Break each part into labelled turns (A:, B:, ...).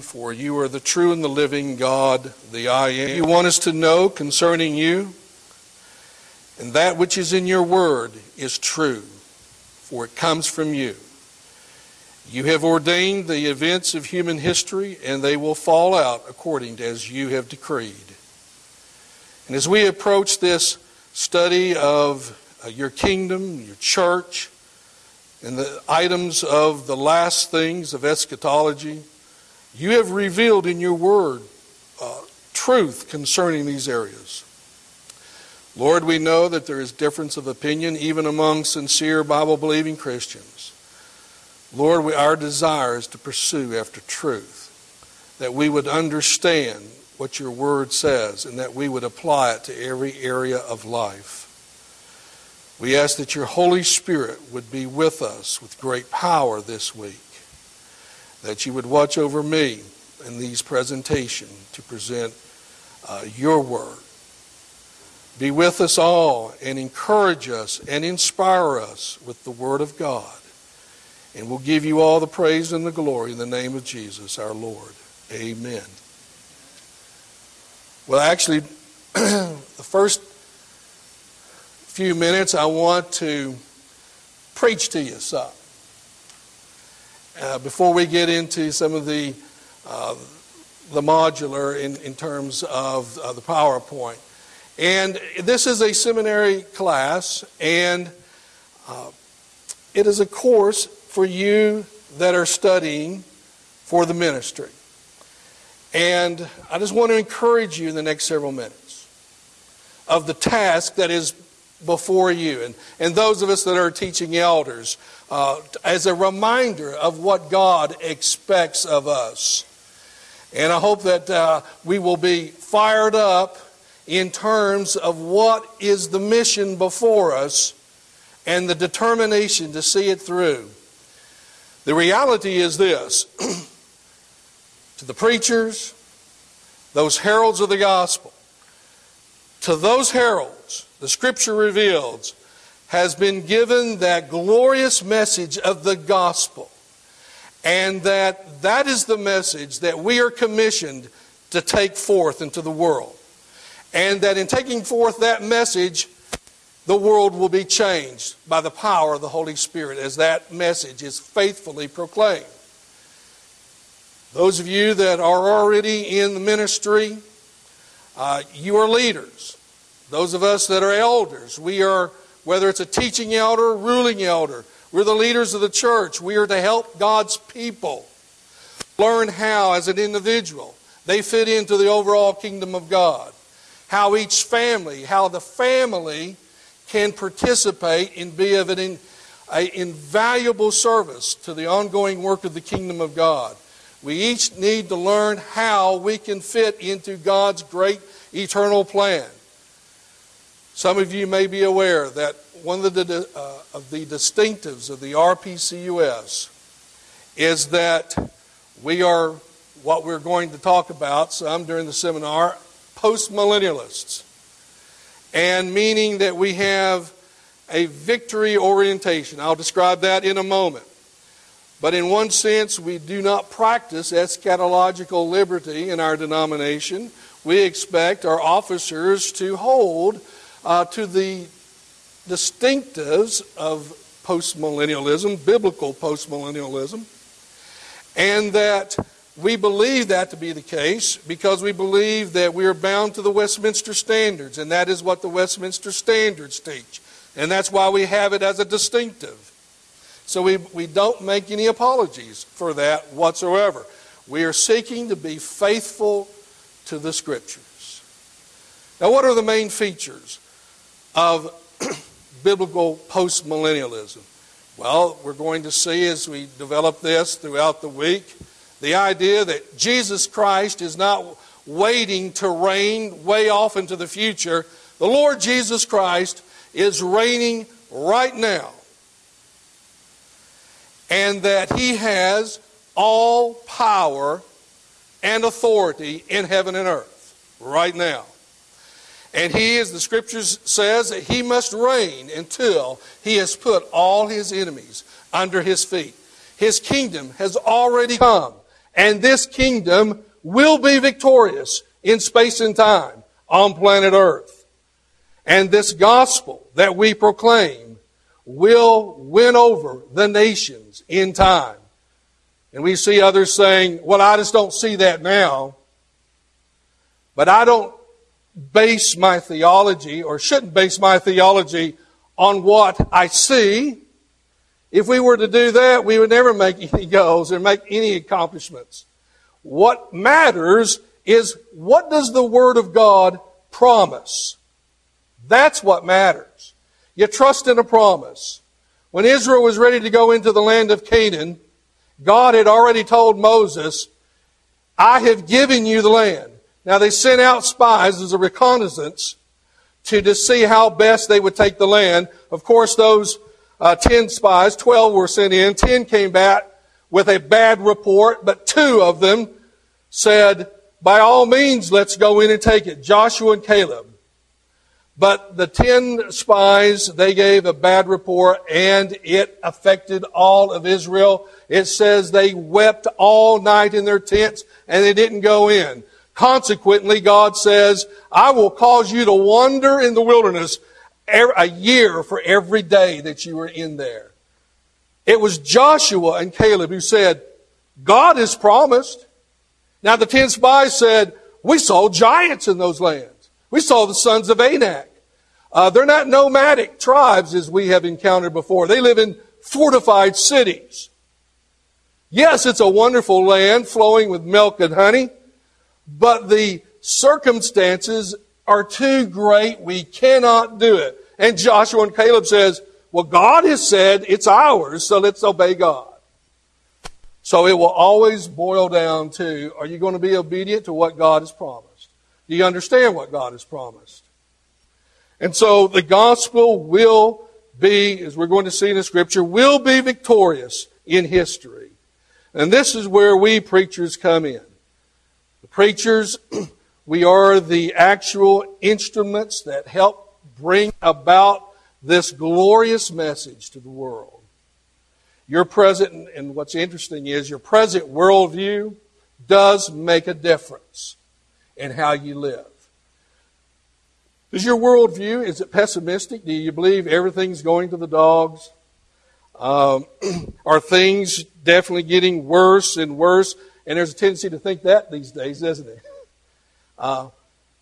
A: For you are the true and the living God, the I am. You want us to know concerning you, and that which is in your word is true, for it comes from you. You have ordained the events of human history, and they will fall out according to as you have decreed. And as we approach this study of uh, your kingdom, your church, and the items of the last things of eschatology, you have revealed in your word uh, truth concerning these areas. Lord, we know that there is difference of opinion even among sincere Bible believing Christians. Lord, we, our desire is to pursue after truth, that we would understand what your word says and that we would apply it to every area of life. We ask that your Holy Spirit would be with us with great power this week, that you would watch over me in these presentations to present uh, your word. Be with us all and encourage us and inspire us with the word of God. And we'll give you all the praise and the glory in the name of Jesus our Lord. Amen. Well, actually, the first few minutes I want to preach to you some. Uh, before we get into some of the uh, the modular in, in terms of uh, the PowerPoint. And this is a seminary class, and uh, it is a course for you that are studying for the ministry. And I just want to encourage you in the next several minutes of the task that is before you. And, and those of us that are teaching elders, uh, as a reminder of what God expects of us. And I hope that uh, we will be fired up in terms of what is the mission before us and the determination to see it through. The reality is this to the preachers, those heralds of the gospel, to those heralds, the scripture reveals, has been given that glorious message of the gospel. And that that is the message that we are commissioned to take forth into the world. And that in taking forth that message, the world will be changed by the power of the Holy Spirit as that message is faithfully proclaimed. Those of you that are already in the ministry, uh, you are leaders. Those of us that are elders, we are, whether it's a teaching elder, or ruling elder, we're the leaders of the church. We are to help God's people learn how, as an individual, they fit into the overall kingdom of God. How each family, how the family can participate and be of an invaluable service to the ongoing work of the kingdom of God. We each need to learn how we can fit into God's great eternal plan. Some of you may be aware that one of the, uh, of the distinctives of the RPCUS is that we are what we're going to talk about some during the seminar postmillennialists and meaning that we have a victory orientation. I'll describe that in a moment. But in one sense, we do not practice eschatological liberty in our denomination. We expect our officers to hold uh, to the distinctives of postmillennialism, biblical postmillennialism, and that we believe that to be the case because we believe that we are bound to the Westminster Standards, and that is what the Westminster Standards teach. And that's why we have it as a distinctive. So we, we don't make any apologies for that whatsoever. We are seeking to be faithful to the Scriptures. Now, what are the main features of biblical postmillennialism? Well, we're going to see as we develop this throughout the week the idea that Jesus Christ is not waiting to reign way off into the future. The Lord Jesus Christ is reigning right now. And that he has all power and authority in heaven and earth right now. And he, as the scriptures says, that he must reign until he has put all his enemies under his feet. His kingdom has already come And this kingdom will be victorious in space and time on planet Earth. And this gospel that we proclaim will win over the nations in time. And we see others saying, well, I just don't see that now. But I don't base my theology, or shouldn't base my theology, on what I see. If we were to do that, we would never make any goals or make any accomplishments. What matters is what does the Word of God promise? That's what matters. You trust in a promise. When Israel was ready to go into the land of Canaan, God had already told Moses, I have given you the land. Now they sent out spies as a reconnaissance to, to see how best they would take the land. Of course, those uh, 10 spies, 12 were sent in, 10 came back with a bad report, but two of them said, by all means, let's go in and take it. Joshua and Caleb. But the ten spies, they gave a bad report and it affected all of Israel. It says they wept all night in their tents and they didn't go in. Consequently, God says, I will cause you to wander in the wilderness a year for every day that you are in there. It was Joshua and Caleb who said, God has promised. Now the ten spies said, we saw giants in those lands. We saw the sons of Anak. Uh, they're not nomadic tribes as we have encountered before. They live in fortified cities. Yes, it's a wonderful land flowing with milk and honey, but the circumstances are too great. We cannot do it. And Joshua and Caleb says, well, God has said it's ours, so let's obey God. So it will always boil down to, are you going to be obedient to what God has promised? Do you understand what God has promised? And so the gospel will be, as we're going to see in the scripture, will be victorious in history. And this is where we preachers come in. Preachers, we are the actual instruments that help bring about this glorious message to the world. Your present, and what's interesting is your present worldview does make a difference in how you live. Is your worldview, is it pessimistic? Do you believe everything's going to the dogs? Um, are things definitely getting worse and worse? And there's a tendency to think that these days, isn't it? Uh,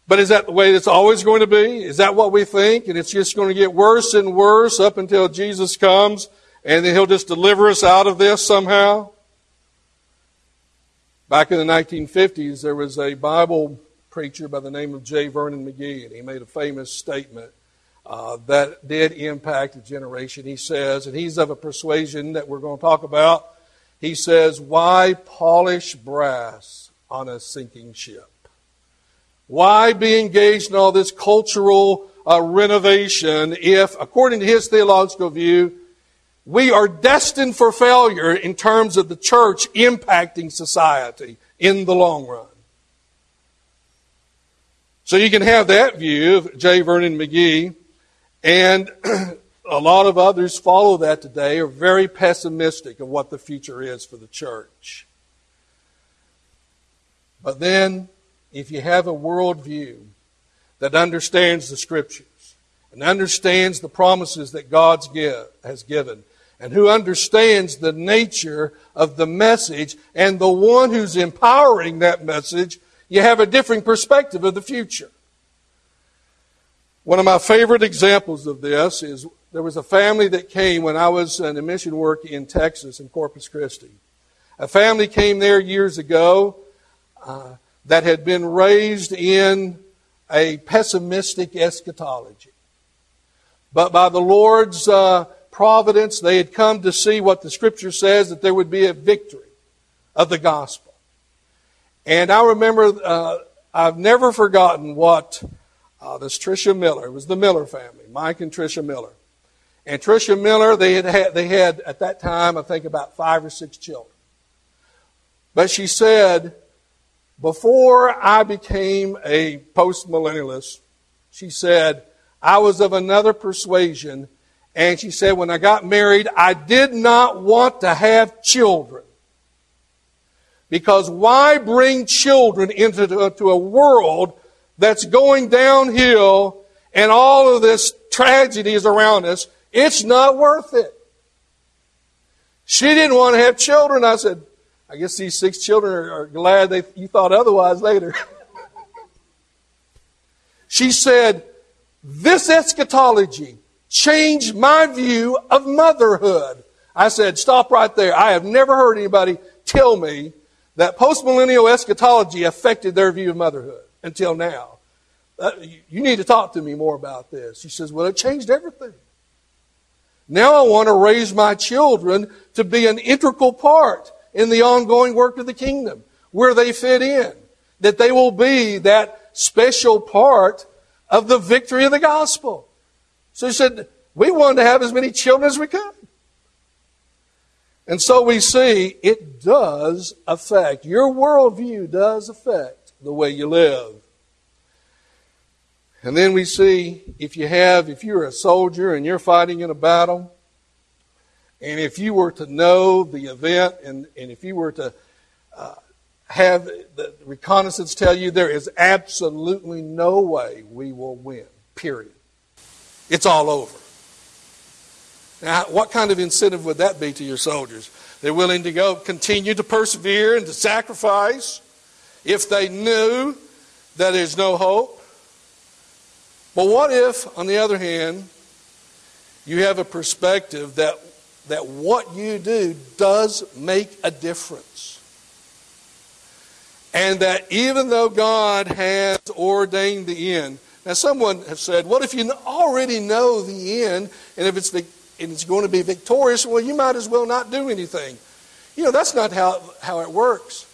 A: but is that the way it's always going to be? Is that what we think? And it's just going to get worse and worse up until Jesus comes and then he'll just deliver us out of this somehow? Back in the 1950s, there was a Bible preacher by the name of J. Vernon McGee, and he made a famous statement uh, that did impact a generation. He says, and he's of a persuasion that we're going to talk about. He says, Why polish brass on a sinking ship? Why be engaged in all this cultural uh, renovation if, according to his theological view, we are destined for failure in terms of the church impacting society in the long run? So you can have that view of J. Vernon McGee, and a lot of others follow that today, are very pessimistic of what the future is for the church. But then, if you have a worldview that understands the Scriptures and understands the promises that God has given, and who understands the nature of the message and the one who's empowering that message you have a different perspective of the future. One of my favorite examples of this is there was a family that came when I was in mission work in Texas, in Corpus Christi. A family came there years ago uh, that had been raised in a pessimistic eschatology. But by the Lord's uh, providence, they had come to see what the Scripture says that there would be a victory of the gospel. And I remember, uh, I've never forgotten what uh, this Tricia Miller, it was the Miller family, Mike and Tricia Miller. And Tricia Miller, they had, had, they had at that time, I think, about five or six children. But she said, before I became a postmillennialist, she said, I was of another persuasion. And she said, when I got married, I did not want to have children Because why bring children into to a world that's going downhill and all of this tragedy is around us? It's not worth it. She didn't want to have children. I said, I guess these six children are, glad they, you thought otherwise later. she said, This eschatology changed my view of motherhood. I said, Stop right there. I have never heard anybody tell me that postmillennial eschatology affected their view of motherhood until now. Uh, you need to talk to me more about this. She says, Well, it changed everything. Now I want to raise my children to be an integral part in the ongoing work of the kingdom, where they fit in, that they will be that special part of the victory of the gospel. So he said, we wanted to have as many children as we could. And so we see it does affect, your worldview does affect the way you live. And then we see if you have, if you're a soldier and you're fighting in a battle, and if you were to know the event, and, and if you were to uh, have the reconnaissance tell you there is absolutely no way we will win, period. It's all over. Now, what kind of incentive would that be to your soldiers? They're willing to go continue to persevere and to sacrifice if they knew that there's no hope. But what if, on the other hand, you have a perspective that that what you do does make a difference. And that even though God has ordained the end, now someone has said, what if you already know the end, and if it's, and it's going to be victorious, well, you might as well not do anything. You know, that's not how, how it works.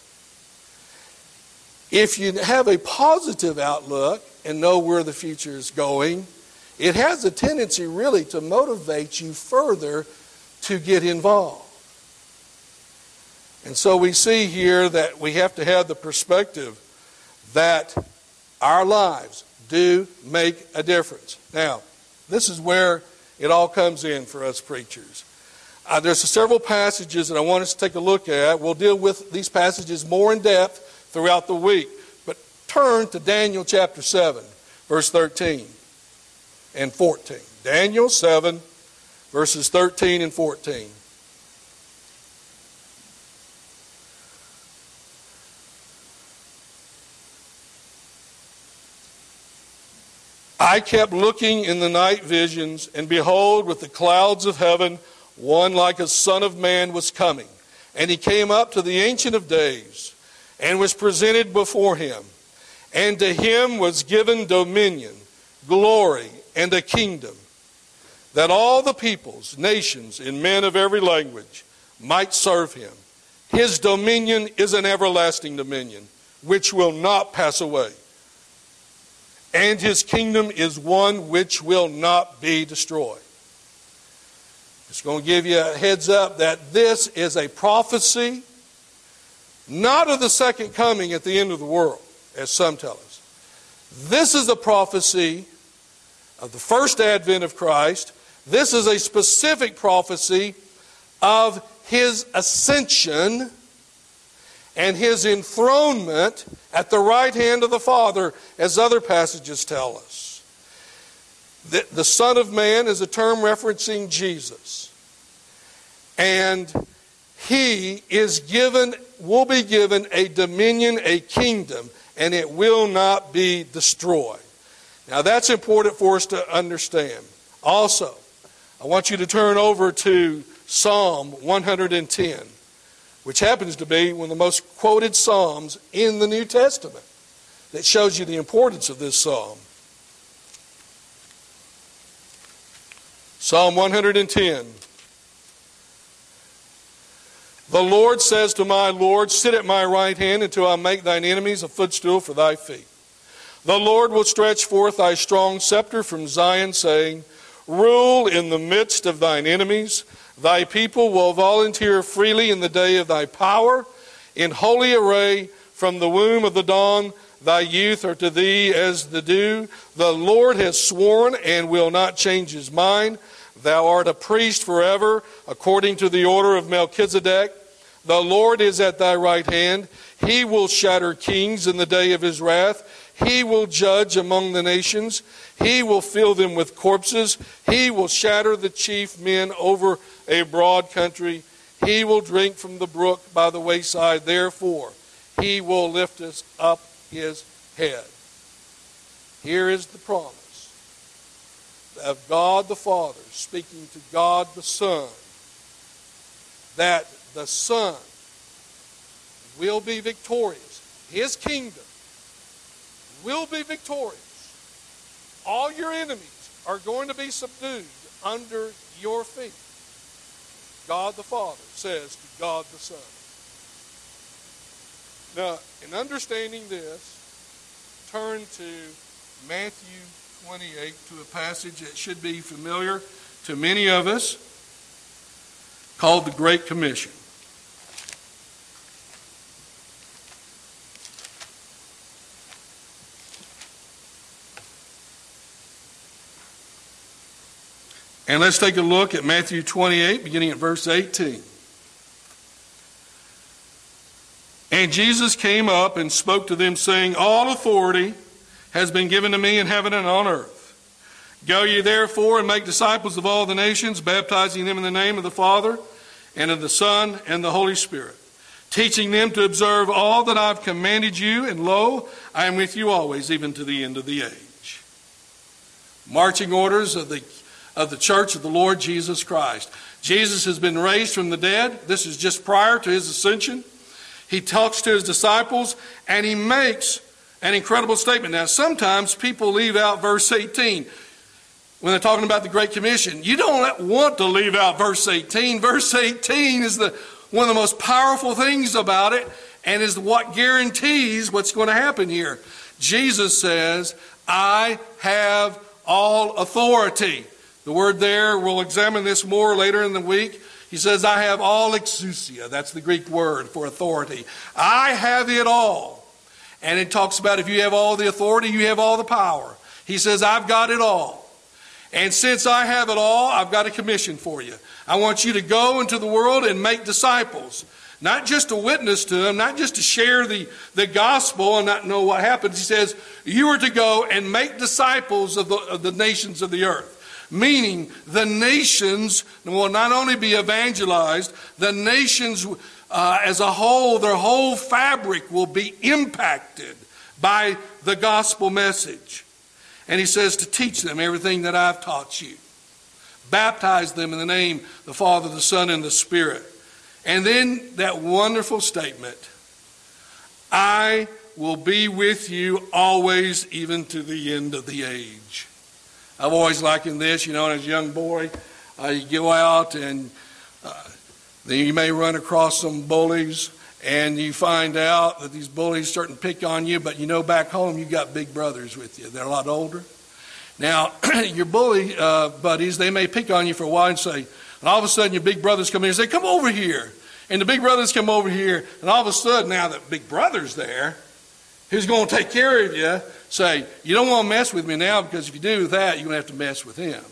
A: If you have a positive outlook and know where the future is going, it has a tendency really to motivate you further to get involved. And so we see here that we have to have the perspective that our lives do make a difference. Now, this is where it all comes in for us preachers. Uh, there's several passages that I want us to take a look at. We'll deal with these passages more in depth throughout the week. But turn to Daniel chapter 7, verse 13 and 14. Daniel 7, verses 13 and 14. I kept looking in the night visions, and behold, with the clouds of heaven, one like a son of man was coming. And he came up to the Ancient of Days, and was presented before him. And to him was given dominion, glory, and a kingdom that all the peoples, nations, and men of every language might serve him. His dominion is an everlasting dominion, which will not pass away. And his kingdom is one which will not be destroyed. It's going to give you a heads up that this is a prophecy, not of the second coming at the end of the world, as some tell us. This is a prophecy of the first advent of Christ this is a specific prophecy of his ascension and his enthronement at the right hand of the Father, as other passages tell us. The, the Son of Man is a term referencing Jesus. And he is given, will be given a dominion, a kingdom, and it will not be destroyed. Now that's important for us to understand. Also, I want you to turn over to Psalm 110, which happens to be one of the most quoted Psalms in the New Testament. That shows you the importance of this Psalm. Psalm 110. The Lord says to my Lord, Sit at my right hand until I make thine enemies a footstool for thy feet. The Lord will stretch forth thy strong scepter from Zion, saying, Rule in the midst of thine enemies. Thy people will volunteer freely in the day of thy power. In holy array from the womb of the dawn, thy youth are to thee as the dew. The Lord has sworn and will not change his mind. Thou art a priest forever, according to the order of Melchizedek. The Lord is at thy right hand. He will shatter kings in the day of his wrath. He will judge among the nations. He will fill them with corpses. He will shatter the chief men over a broad country. He will drink from the brook by the wayside. Therefore, he will lift us up his head. Here is the promise of God the Father speaking to God the Son that the Son will be victorious. His kingdom will be victorious. All your enemies are going to be subdued under your feet. God the Father says to God the Son. Now, in understanding this, turn to Matthew 28 to a passage that should be familiar to many of us called the Great Commission. And let's take a look at Matthew 28, beginning at verse 18. And Jesus came up and spoke to them, saying, All authority has been given to me in heaven and on earth. Go ye therefore and make disciples of all the nations, baptizing them in the name of the Father and of the Son and the Holy Spirit, teaching them to observe all that I've commanded you, and lo, I am with you always, even to the end of the age. Marching orders of the of the church of the Lord Jesus Christ. Jesus has been raised from the dead. This is just prior to his ascension. He talks to his disciples and he makes an incredible statement. Now, sometimes people leave out verse 18 when they're talking about the Great Commission. You don't want to leave out verse 18. Verse 18 is the, one of the most powerful things about it and is what guarantees what's going to happen here. Jesus says, I have all authority. The word there, we'll examine this more later in the week. He says, I have all exousia. That's the Greek word for authority. I have it all. And it talks about if you have all the authority, you have all the power. He says, I've got it all. And since I have it all, I've got a commission for you. I want you to go into the world and make disciples. Not just to witness to them, not just to share the, the gospel and not know what happens. He says, You are to go and make disciples of the, of the nations of the earth meaning the nations will not only be evangelized, the nations uh, as a whole, their whole fabric will be impacted by the gospel message. And he says to teach them everything that I've taught you. Baptize them in the name the Father, the Son, and the Spirit. And then that wonderful statement I will be with you always, even to the end of the age. I've always likened this, you know, as a young boy, uh, you go out and you may run across some bullies and you find out that these bullies starting to pick on you, but you know back home you've got big brothers with you. They're a lot older. Now, your bully uh, buddies, they may pick on you for a while and say, and all of a sudden your big brothers come in and say, come over here. And the big brothers come over here, and all of a sudden now that big brother's there, who's going to take care of you, say, You don't want to mess with me now because if you do that, you're going to have to mess with him.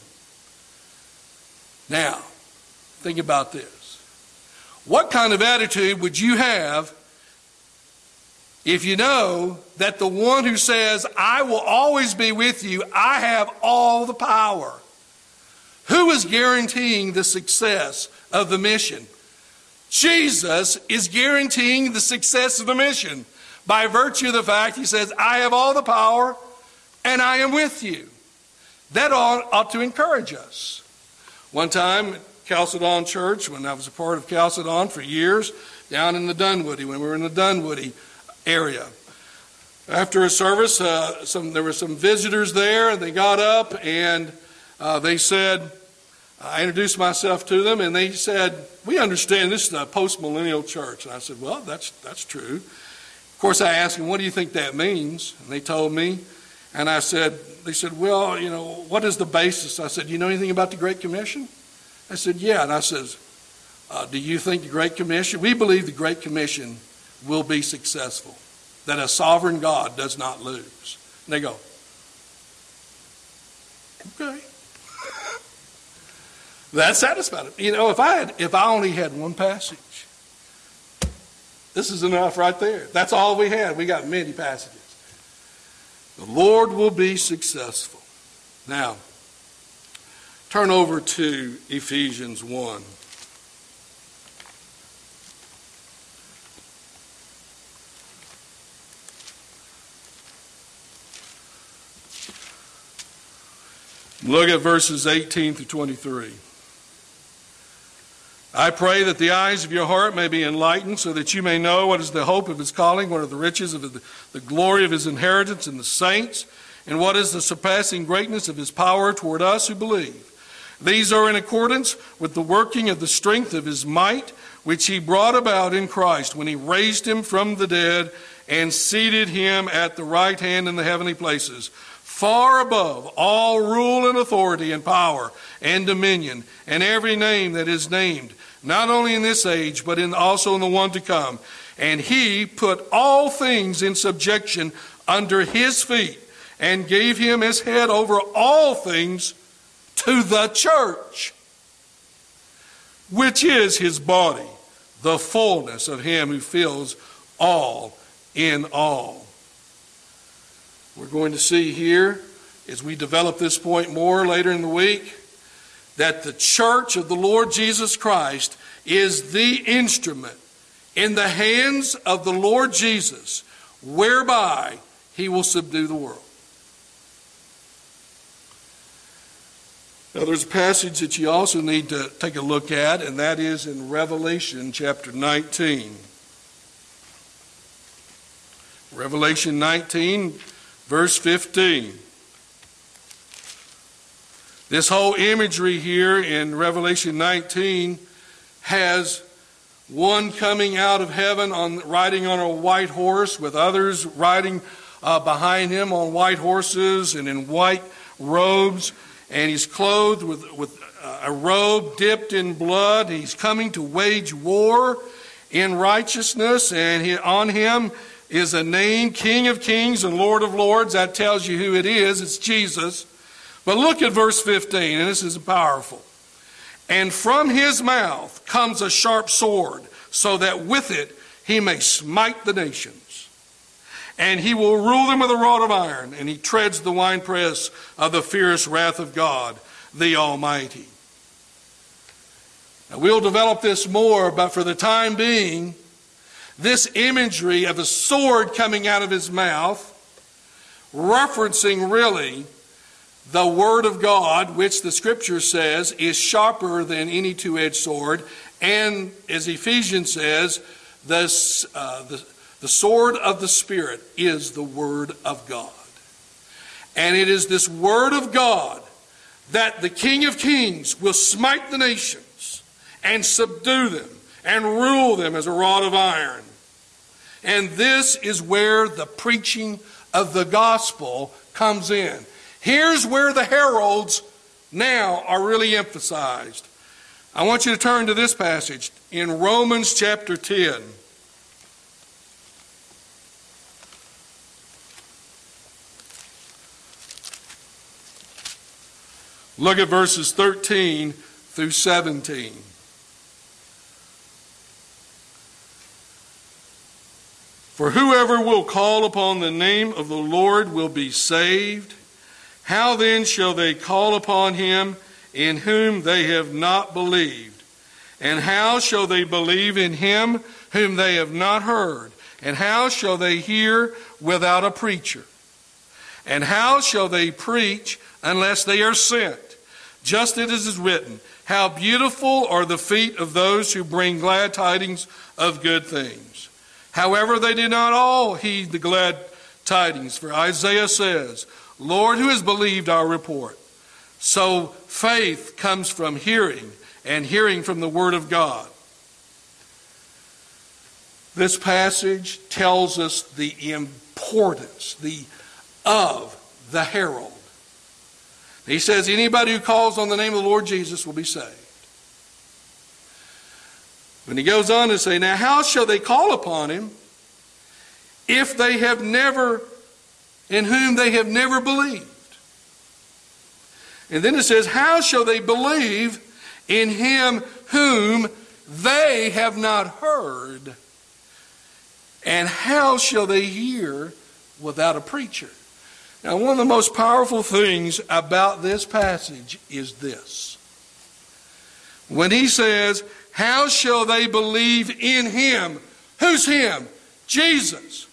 A: Now, think about this. What kind of attitude would you have if you know that the one who says, I will always be with you, I have all the power? Who is guaranteeing the success of the mission? Jesus is guaranteeing the success of the mission by virtue of the fact he says, I have all the power and I am with you. That ought, ought to encourage us. One time Chalcedon Church, when I was a part of Chalcedon for years, down in the Dunwoody, when we were in the Dunwoody area. After a service, uh, some, there were some visitors there, and they got up and uh, they said, I introduced myself to them, and they said, We understand this is a post millennial church. And I said, Well, that's, that's true. Of course, I asked them, what do you think that means? And they told me. And I said, they said, well, you know, what is the basis? I said, Do you know anything about the Great Commission? I said, yeah. And I says, uh, do you think the Great Commission? We believe the Great Commission will be successful, that a sovereign God does not lose. And they go, okay. That satisfied it. You know, if I had, if I only had one passage This is enough right there. That's all we had. We got many passages. The Lord will be successful. Now, turn over to Ephesians 1. Look at verses 18 through 23. I pray that the eyes of your heart may be enlightened, so that you may know what is the hope of his calling, what are the riches of the, the glory of his inheritance in the saints, and what is the surpassing greatness of his power toward us who believe. These are in accordance with the working of the strength of his might, which he brought about in Christ when he raised him from the dead and seated him at the right hand in the heavenly places far above all rule and authority and power and dominion and every name that is named, not only in this age, but in also in the one to come. And he put all things in subjection under his feet and gave him as head over all things to the church, which is his body, the fullness of him who fills all in all. We're going to see here, as we develop this point more later in the week, that the church of the Lord Jesus Christ is the instrument in the hands of the Lord Jesus whereby he will subdue the world. Now, there's a passage that you also need to take a look at, and that is in Revelation chapter 19. Revelation 19 Verse 15. This whole imagery here in Revelation 19 has one coming out of heaven on riding on a white horse with others riding uh, behind him on white horses and in white robes and he's clothed with, with a robe dipped in blood he's coming to wage war in righteousness and he, on him is a name, King of Kings and Lord of Lords. That tells you who it is. It's Jesus. But look at verse 15, and this is powerful. And from his mouth comes a sharp sword, so that with it he may smite the nations. And he will rule them with a rod of iron, and he treads the winepress of the fierce wrath of God, the Almighty. Now, we'll develop this more, but for the time being, this imagery of a sword coming out of his mouth, referencing really the Word of God, which the Scripture says is sharper than any two edged sword, and as Ephesians says, this, uh, the, the sword of the Spirit is the Word of God. And it is this Word of God that the King of Kings will smite the nations and subdue them and rule them as a rod of iron. And this is where the preaching of the gospel comes in. Here's where the heralds now are really emphasized. I want you to turn to this passage in Romans chapter 10. Look at verses 13 through 17. For whoever will call upon the name of the Lord will be saved. How then shall they call upon him in whom they have not believed? And how shall they believe in him whom they have not heard? And how shall they hear without a preacher? And how shall they preach unless they are sent? Just as it is written, How beautiful are the feet of those who bring glad tidings of good things. However, they did not all heed the glad tidings, for Isaiah says, Lord, who has believed our report? So faith comes from hearing, and hearing from the Word of God. This passage tells us the importance the of the herald. He says, anybody who calls on the name of the Lord Jesus will be saved. And he goes on to say, Now how shall they call upon him if they have never, in whom they have never believed? And then it says, How shall they believe in him whom they have not heard? And how shall they hear without a preacher? Now, one of the most powerful things about this passage is this. When he says, How shall they believe in him? Who's him? Jesus.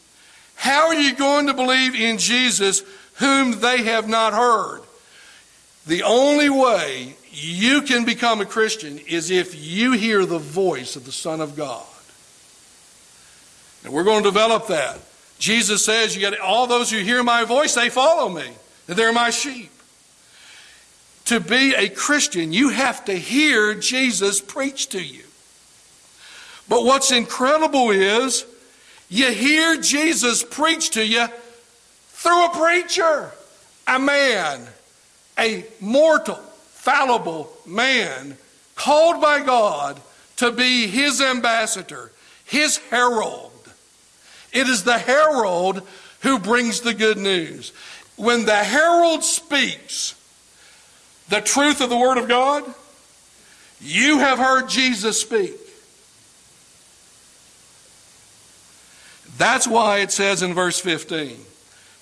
A: How are you going to believe in Jesus whom they have not heard? The only way you can become a Christian is if you hear the voice of the Son of God. And we're going to develop that. Jesus says, "You got all those who hear my voice, they follow me. They're my sheep." To be a Christian, you have to hear Jesus preach to you. But what's incredible is you hear Jesus preach to you through a preacher, a man, a mortal, fallible man called by God to be his ambassador, his herald. It is the herald who brings the good news. When the herald speaks the truth of the Word of God, you have heard Jesus speak. That's why it says in verse 15,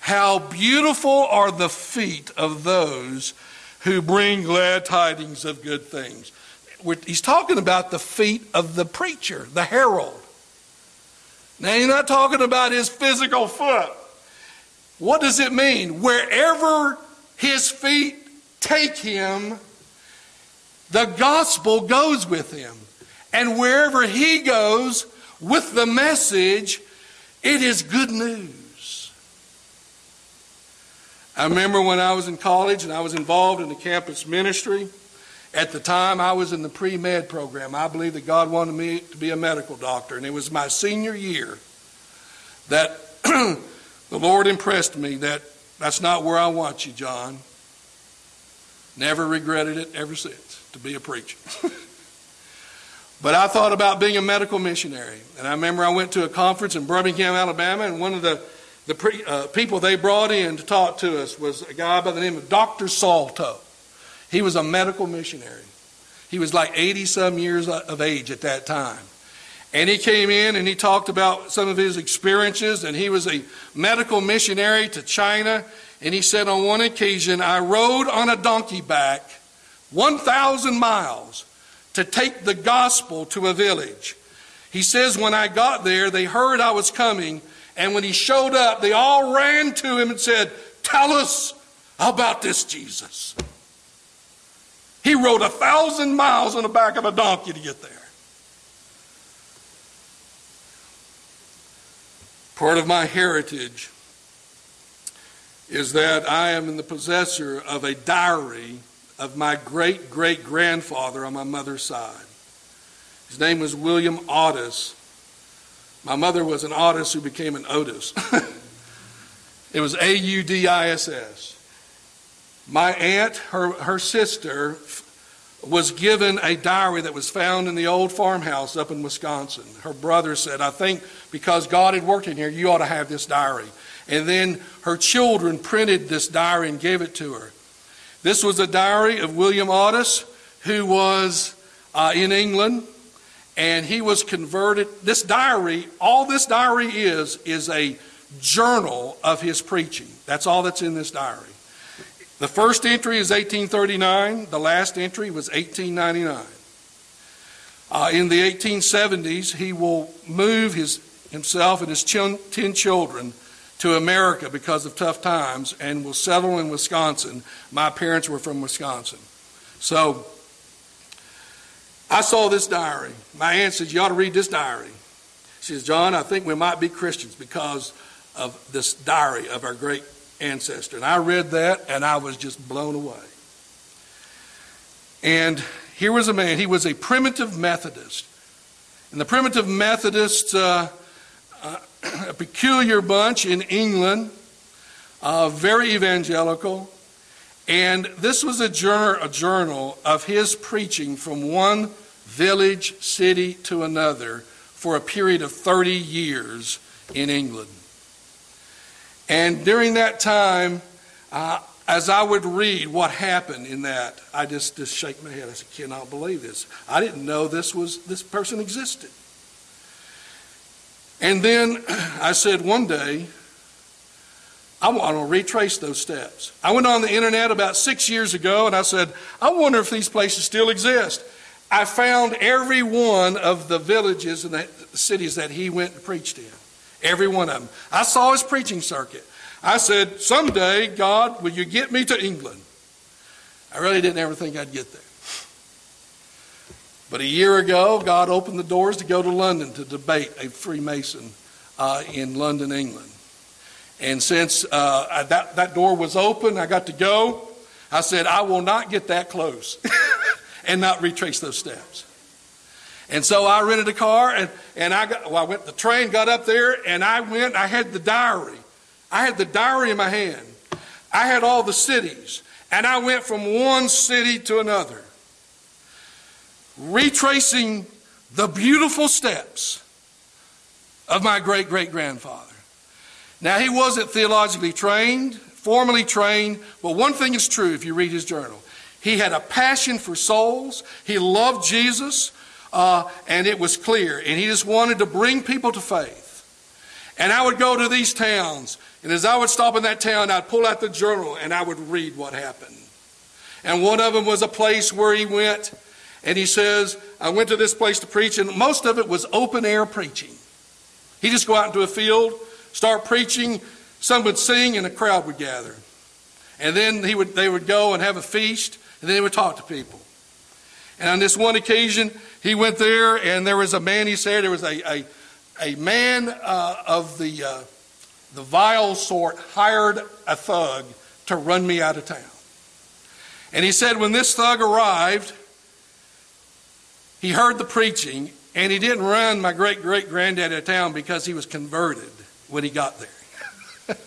A: How beautiful are the feet of those who bring glad tidings of good things. He's talking about the feet of the preacher, the herald. Now, he's not talking about his physical foot. What does it mean? Wherever his feet take him, the gospel goes with him. And wherever he goes with the message, it is good news. I remember when I was in college and I was involved in the campus ministry. At the time, I was in the pre med program. I believe that God wanted me to be a medical doctor, and it was my senior year that the Lord impressed me that that's not where I want you, John. Never regretted it ever since to be a preacher. but I thought about being a medical missionary. And I remember I went to a conference in Birmingham, Alabama, and one of the, the pre, uh, people they brought in to talk to us was a guy by the name of Dr. Salto. He was a medical missionary. He was like 80 some years of age at that time. And he came in and he talked about some of his experiences, and he was a medical missionary to China. And he said on one occasion, I rode on a donkey back 1,000 miles to take the gospel to a village. He says, when I got there, they heard I was coming, and when he showed up, they all ran to him and said, Tell us about this Jesus. He rode a thousand miles on the back of a donkey to get there. Part of my heritage is that I am in the possessor of a diary of my great great grandfather on my mother's side. His name was William Audiss. My mother was an Audiss who became an Otis. it was A U D I S S. My aunt, her, her sister, was given a diary that was found in the old farmhouse up in Wisconsin. Her brother said, I think because God had worked in here, you ought to have this diary. And then her children printed this diary and gave it to her. This was a diary of William Audiss, who was uh, in England, and he was converted. This diary, all this diary is, is a journal of his preaching. That's all that's in this diary. The first entry is 1839, the last entry was 1899. Uh, in the 1870s, he will move his, himself and his ch- 10 children to America because of tough times and will settle in Wisconsin. My parents were from Wisconsin. So I saw this diary. My aunt says, You ought to read this diary. She says, John, I think we might be Christians because of this diary of our great ancestor. And I read that and I was just blown away. And here was a man, he was a primitive Methodist. And the primitive Methodists, uh, uh, a peculiar bunch in England, uh, very evangelical. And this was a journal, a journal of his preaching from one village, city to another for a period of 30 years in England. And during that time, uh, as I would read what happened in that, I just, just shake my head. I said, cannot believe this. I didn't know this was this person existed. And then I said one day, I want to retrace those steps. I went on the internet about six years ago and I said, I wonder if these places still exist. I found every one of the villages and the cities that he went and preached in. Every one of them. I saw his preaching circuit. I said, Someday, God, will you get me to England? I really didn't ever think I'd get there. But a year ago, God opened the doors to go to London to debate a Freemason uh, in London, England. And since uh, that, that door was open, I got to go. I said, I will not get that close and not retrace those steps. And so I rented a car and, and I, got, well, I went, the train got up there and I went, I had the diary. I had the diary in my hand. I had all the cities. And I went from one city to another, retracing the beautiful steps of my great great grandfather. Now, he wasn't theologically trained, formally trained, but one thing is true if you read his journal. He had a passion for souls, he loved Jesus, uh, and it was clear. And he just wanted to bring people to faith. And I would go to these towns, and as I would stop in that town, I'd pull out the journal and I would read what happened. And one of them was a place where he went, and he says, I went to this place to preach, and most of it was open air preaching. He'd just go out into a field, start preaching, some would sing, and a crowd would gather. And then he would, they would go and have a feast, and then he would talk to people. And on this one occasion, he went there, and there was a man, he said, there was a, a, a man uh, of the, uh, the vile sort hired a thug to run me out of town. And he said, when this thug arrived, he heard the preaching, and he didn't run my great great granddad out of town because he was converted when he got there.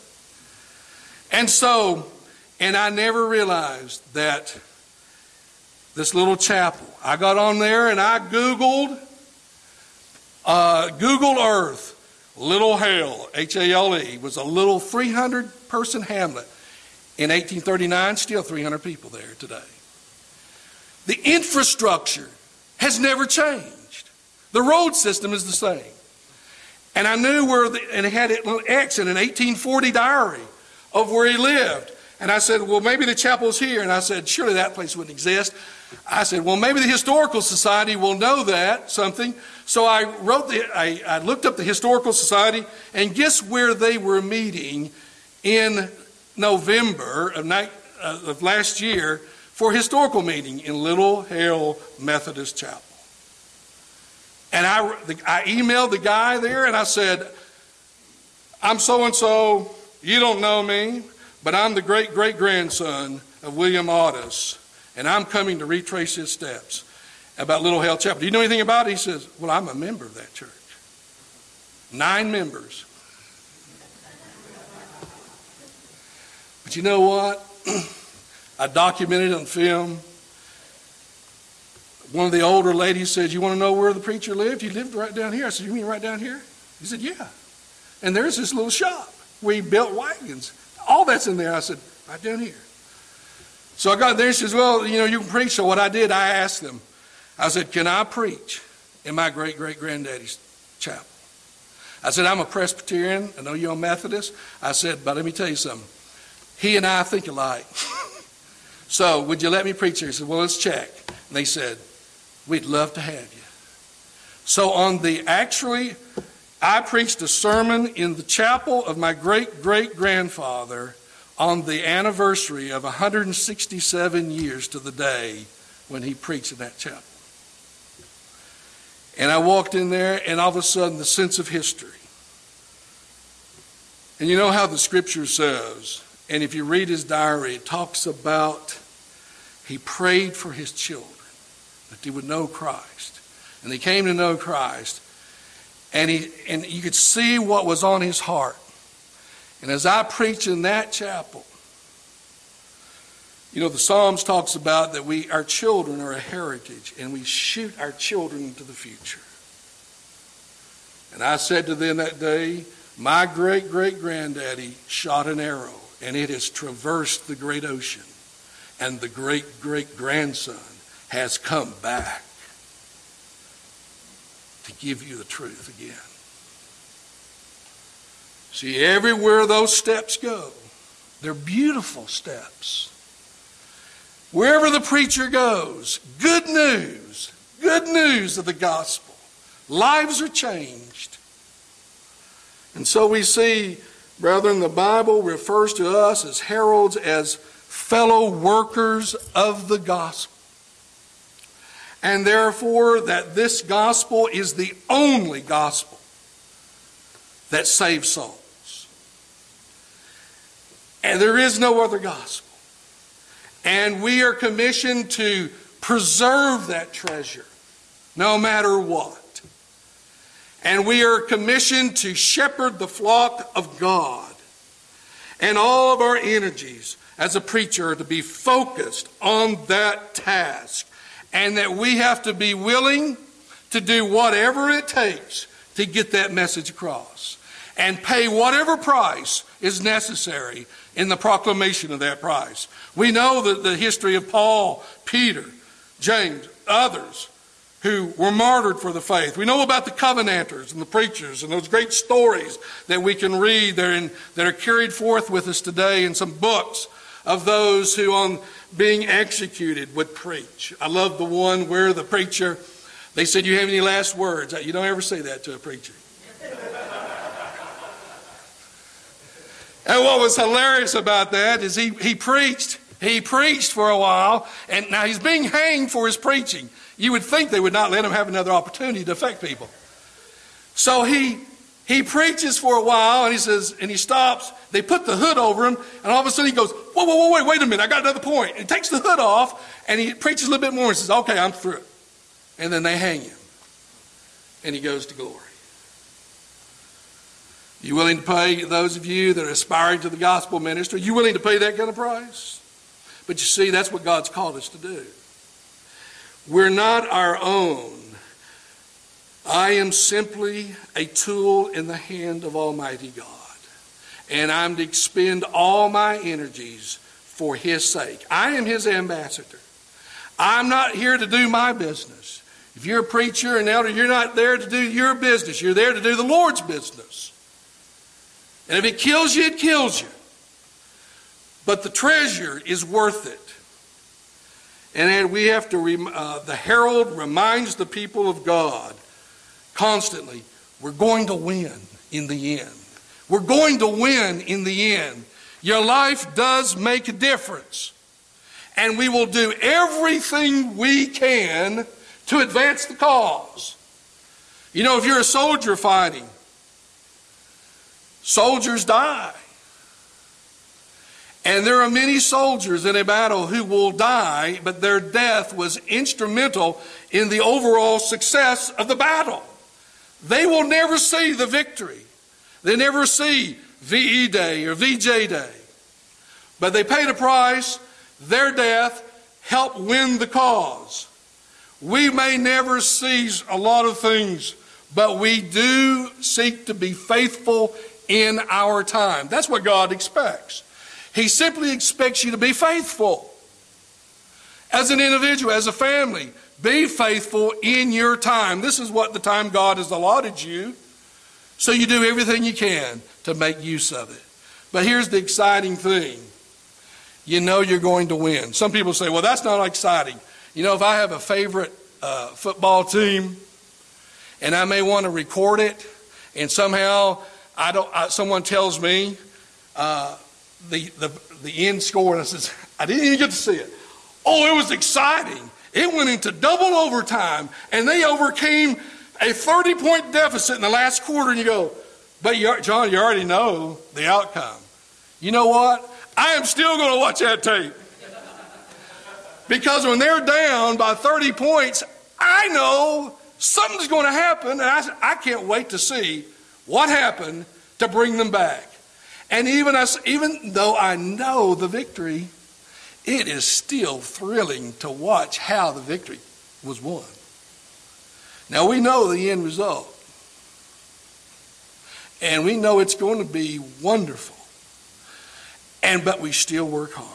A: and so, and I never realized that this little chapel, I got on there and I Googled, uh, Google Earth, Little Hale, H A L E, was a little 300 person hamlet. In 1839, still 300 people there today. The infrastructure has never changed. The road system is the same. And I knew where, the, and it had a little X in an 1840 diary of where he lived. And I said, well, maybe the chapel's here. And I said, surely that place wouldn't exist. I said, well, maybe the Historical Society will know that, something. So I wrote the, I, I looked up the Historical Society, and guess where they were meeting in November of, uh, of last year for historical meeting in Little Hale Methodist Chapel. And I, I emailed the guy there and I said, I'm so and so, you don't know me, but I'm the great great grandson of William Audiss, and I'm coming to retrace his steps about Little Hale Chapel. Do you know anything about it? He says, Well, I'm a member of that church. Nine members. But you know what? I documented on film. One of the older ladies said, You want to know where the preacher lived? He lived right down here. I said, You mean right down here? He said, Yeah. And there's this little shop where he built wagons. All that's in there. I said, Right down here. So I got there. He says, Well, you know, you can preach. So what I did, I asked them, I said, Can I preach in my great great granddaddy's chapel? I said, I'm a Presbyterian. I know you're a Methodist. I said, But let me tell you something. He and I think alike. so would you let me preach here? He said, Well, let's check. And they said, We'd love to have you. So, on the actually, I preached a sermon in the chapel of my great great grandfather on the anniversary of 167 years to the day when he preached in that chapel. And I walked in there, and all of a sudden, the sense of history. And you know how the scripture says, and if you read his diary, it talks about he prayed for his children that they would know Christ. And they came to know Christ. And, he, and you could see what was on his heart. And as I preach in that chapel, you know, the Psalms talks about that we, our children are a heritage, and we shoot our children into the future. And I said to them that day, my great great granddaddy shot an arrow, and it has traversed the great ocean, and the great great grandson has come back to give you the truth again. See, everywhere those steps go, they're beautiful steps. Wherever the preacher goes, good news, good news of the gospel. Lives are changed. And so we see, brethren, the Bible refers to us as heralds, as fellow workers of the gospel. And therefore, that this gospel is the only gospel that saves souls. And there is no other gospel. And we are commissioned to preserve that treasure no matter what. And we are commissioned to shepherd the flock of God. And all of our energies as a preacher are to be focused on that task. And that we have to be willing to do whatever it takes to get that message across. And pay whatever price is necessary in the proclamation of that prize. We know that the history of Paul, Peter, James, others who were martyred for the faith. We know about the Covenanters and the preachers and those great stories that we can read that are, in, that are carried forth with us today in some books of those who, on being executed, would preach. I love the one where the preacher, they said, You have any last words? You don't ever say that to a preacher. And what was hilarious about that is he, he preached. He preached for a while, and now he's being hanged for his preaching. You would think they would not let him have another opportunity to affect people. So he he preaches for a while and he says, and he stops. They put the hood over him, and all of a sudden he goes, Whoa, whoa, whoa, wait, wait a minute, I got another point. And he takes the hood off and he preaches a little bit more and says, Okay, I'm through. And then they hang him. And he goes to glory. You willing to pay those of you that are aspiring to the gospel ministry? You willing to pay that kind of price? But you see, that's what God's called us to do. We're not our own. I am simply a tool in the hand of Almighty God. And I'm to expend all my energies for His sake. I am His ambassador. I'm not here to do my business. If you're a preacher and elder, you're not there to do your business. You're there to do the Lord's business. And if it kills you, it kills you. But the treasure is worth it. And we have to, uh, the herald reminds the people of God constantly, we're going to win in the end. We're going to win in the end. Your life does make a difference. And we will do everything we can to advance the cause. You know, if you're a soldier fighting, soldiers die. And there are many soldiers in a battle who will die, but their death was instrumental in the overall success of the battle. They will never see the victory. They never see VE Day or VJ Day. But they paid a price. Their death helped win the cause. We may never see a lot of things, but we do seek to be faithful in our time. That's what God expects. He simply expects you to be faithful. As an individual, as a family, be faithful in your time. This is what the time God has allotted you. So you do everything you can to make use of it. But here's the exciting thing you know you're going to win. Some people say, well, that's not exciting. You know, if I have a favorite uh, football team and I may want to record it, and somehow I don't, I, someone tells me, uh, the, the, the end score, and I says, I didn't even get to see it. Oh, it was exciting. It went into double overtime, and they overcame a 30 point deficit in the last quarter, and you go, but you, John, you already know the outcome. You know what? I am still going to watch that tape. Because when they're down by 30 points, I know something's going to happen, and I, I can't wait to see what happened to bring them back. And even, as, even though I know the victory, it is still thrilling to watch how the victory was won. Now we know the end result. And we know it's going to be wonderful. And but we still work hard.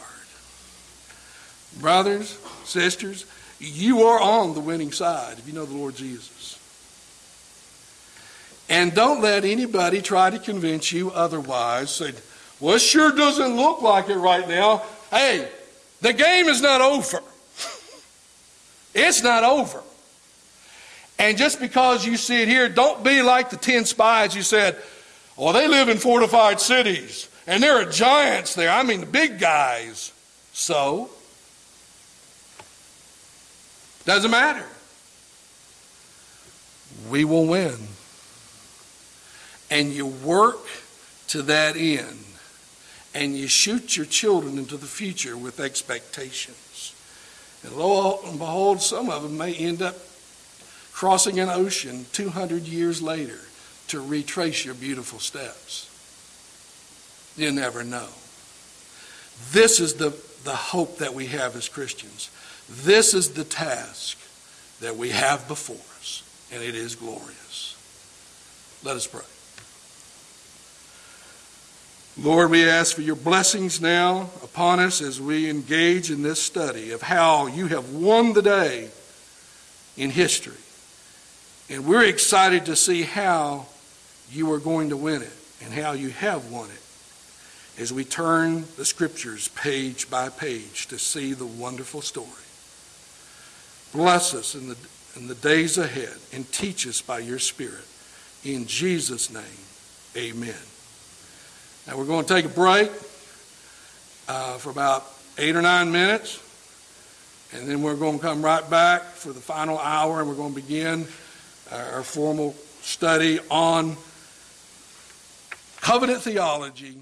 A: Brothers, sisters, you are on the winning side if you know the Lord Jesus. And don't let anybody try to convince you otherwise. Say, well, it sure doesn't look like it right now. Hey, the game is not over. It's not over. And just because you see it here, don't be like the 10 spies You said, well, they live in fortified cities and there are giants there. I mean, the big guys. So, doesn't matter. We will win. And you work to that end. And you shoot your children into the future with expectations. And lo and behold, some of them may end up crossing an ocean 200 years later to retrace your beautiful steps. You never know. This is the, the hope that we have as Christians. This is the task that we have before us, and it is glorious. Let us pray. Lord, we ask for your blessings now upon us as we engage in this study of how you have won the day in history. And we're excited to see how you are going to win it and how you have won it as we turn the scriptures page by page to see the wonderful story. Bless us in the, in the days ahead and teach us by your Spirit. In Jesus' name, amen. Now we're going to take a break uh, for about eight or nine minutes, and then we're going to come right back for the final hour, and we're going to begin our formal study on covenant theology